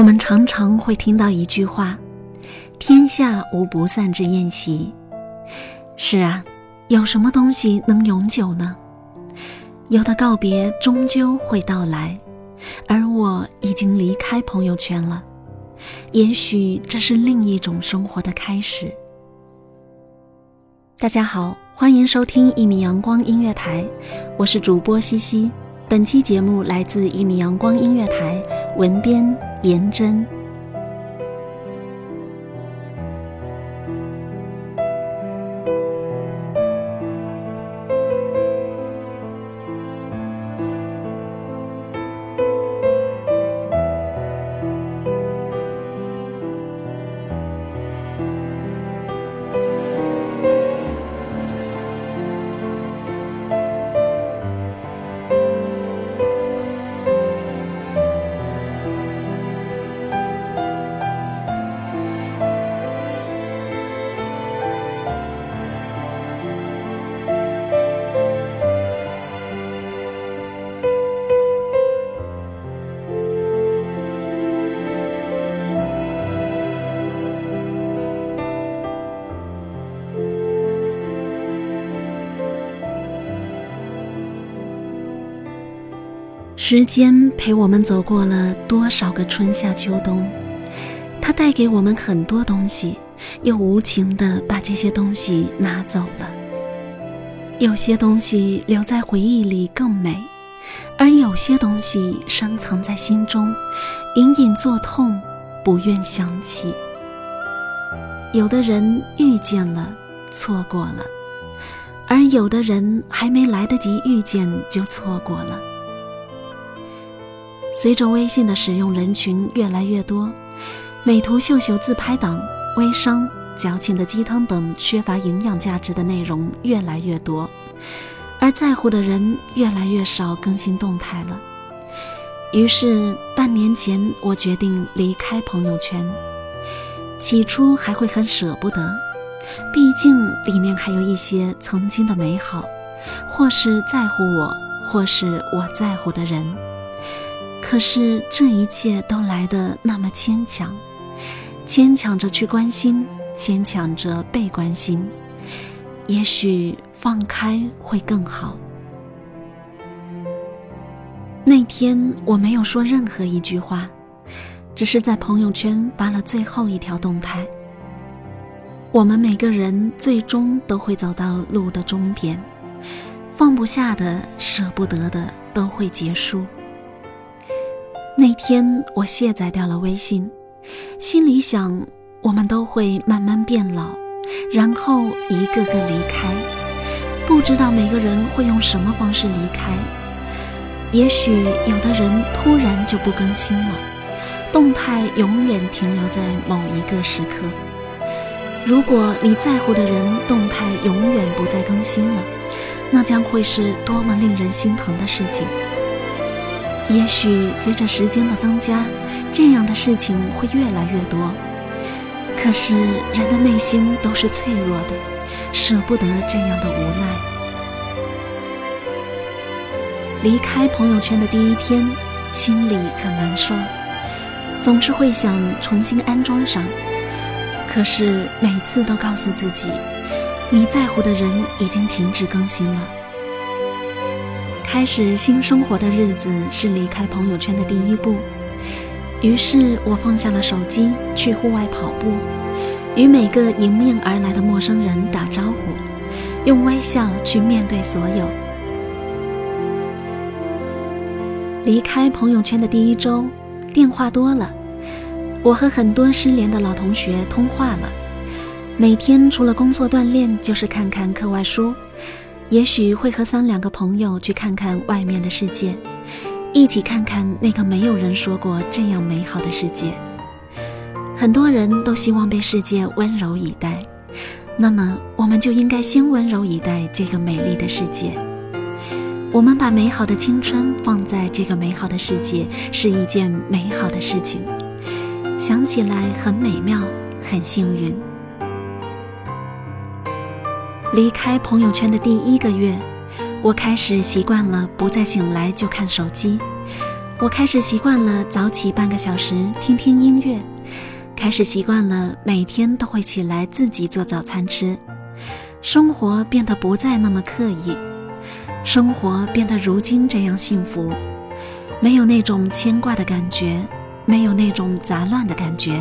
我们常常会听到一句话：“天下无不散之宴席。”是啊，有什么东西能永久呢？有的告别终究会到来，而我已经离开朋友圈了。也许这是另一种生活的开始。大家好，欢迎收听一米阳光音乐台，我是主播西西。本期节目来自一米阳光音乐台，文编。银针时间陪我们走过了多少个春夏秋冬，它带给我们很多东西，又无情地把这些东西拿走了。有些东西留在回忆里更美，而有些东西深藏在心中，隐隐作痛，不愿想起。有的人遇见了，错过了；而有的人还没来得及遇见，就错过了。随着微信的使用人群越来越多，美图秀秀自拍党、微商、矫情的鸡汤等缺乏营养价值的内容越来越多，而在乎的人越来越少更新动态了。于是半年前，我决定离开朋友圈。起初还会很舍不得，毕竟里面还有一些曾经的美好，或是在乎我，或是我在乎的人。可是这一切都来得那么牵强，牵强着去关心，牵强着被关心。也许放开会更好。那天我没有说任何一句话，只是在朋友圈发了最后一条动态。我们每个人最终都会走到路的终点，放不下的、舍不得的都会结束。那天我卸载掉了微信，心里想，我们都会慢慢变老，然后一个个离开，不知道每个人会用什么方式离开。也许有的人突然就不更新了，动态永远停留在某一个时刻。如果你在乎的人动态永远不再更新了，那将会是多么令人心疼的事情。也许随着时间的增加，这样的事情会越来越多。可是人的内心都是脆弱的，舍不得这样的无奈。离开朋友圈的第一天，心里很难受，总是会想重新安装上。可是每次都告诉自己，你在乎的人已经停止更新了。开始新生活的日子是离开朋友圈的第一步，于是我放下了手机，去户外跑步，与每个迎面而来的陌生人打招呼，用微笑去面对所有。离开朋友圈的第一周，电话多了。我和很多失联的老同学通话了，每天除了工作锻炼，就是看看课外书，也许会和三两个朋友去看看外面的世界，一起看看那个没有人说过这样美好的世界。很多人都希望被世界温柔以待，那么我们就应该先温柔以待这个美丽的世界。我们把美好的青春放在这个美好的世界，是一件美好的事情。想起来很美妙，很幸运。离开朋友圈的第一个月，我开始习惯了不再醒来就看手机，我开始习惯了早起半个小时听听音乐，开始习惯了每天都会起来自己做早餐吃，生活变得不再那么刻意，生活变得如今这样幸福，没有那种牵挂的感觉。没有那种杂乱的感觉，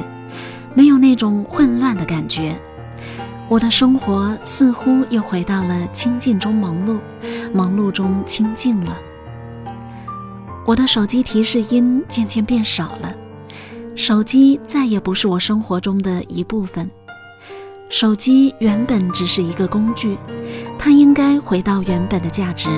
没有那种混乱的感觉，我的生活似乎又回到了清静中忙碌，忙碌中清静了。我的手机提示音渐渐变少了，手机再也不是我生活中的一部分。手机原本只是一个工具，它应该回到原本的价值。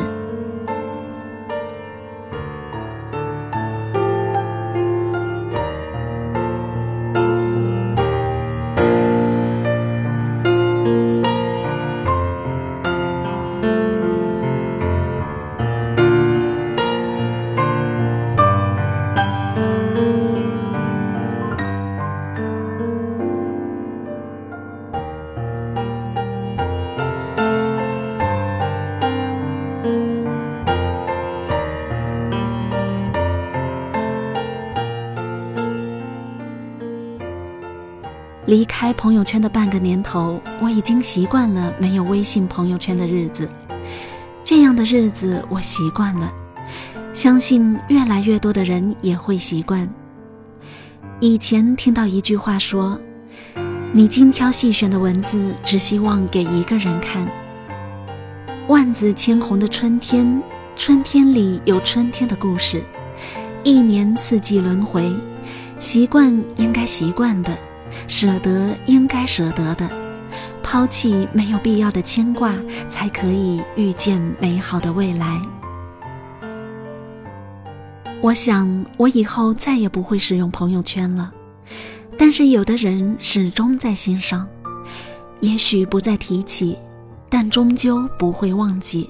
离开朋友圈的半个年头，我已经习惯了没有微信朋友圈的日子。这样的日子我习惯了，相信越来越多的人也会习惯。以前听到一句话说：“你精挑细选的文字，只希望给一个人看。”万紫千红的春天，春天里有春天的故事。一年四季轮回，习惯应该习惯的。舍得应该舍得的，抛弃没有必要的牵挂，才可以遇见美好的未来。我想，我以后再也不会使用朋友圈了，但是有的人始终在心上，也许不再提起，但终究不会忘记。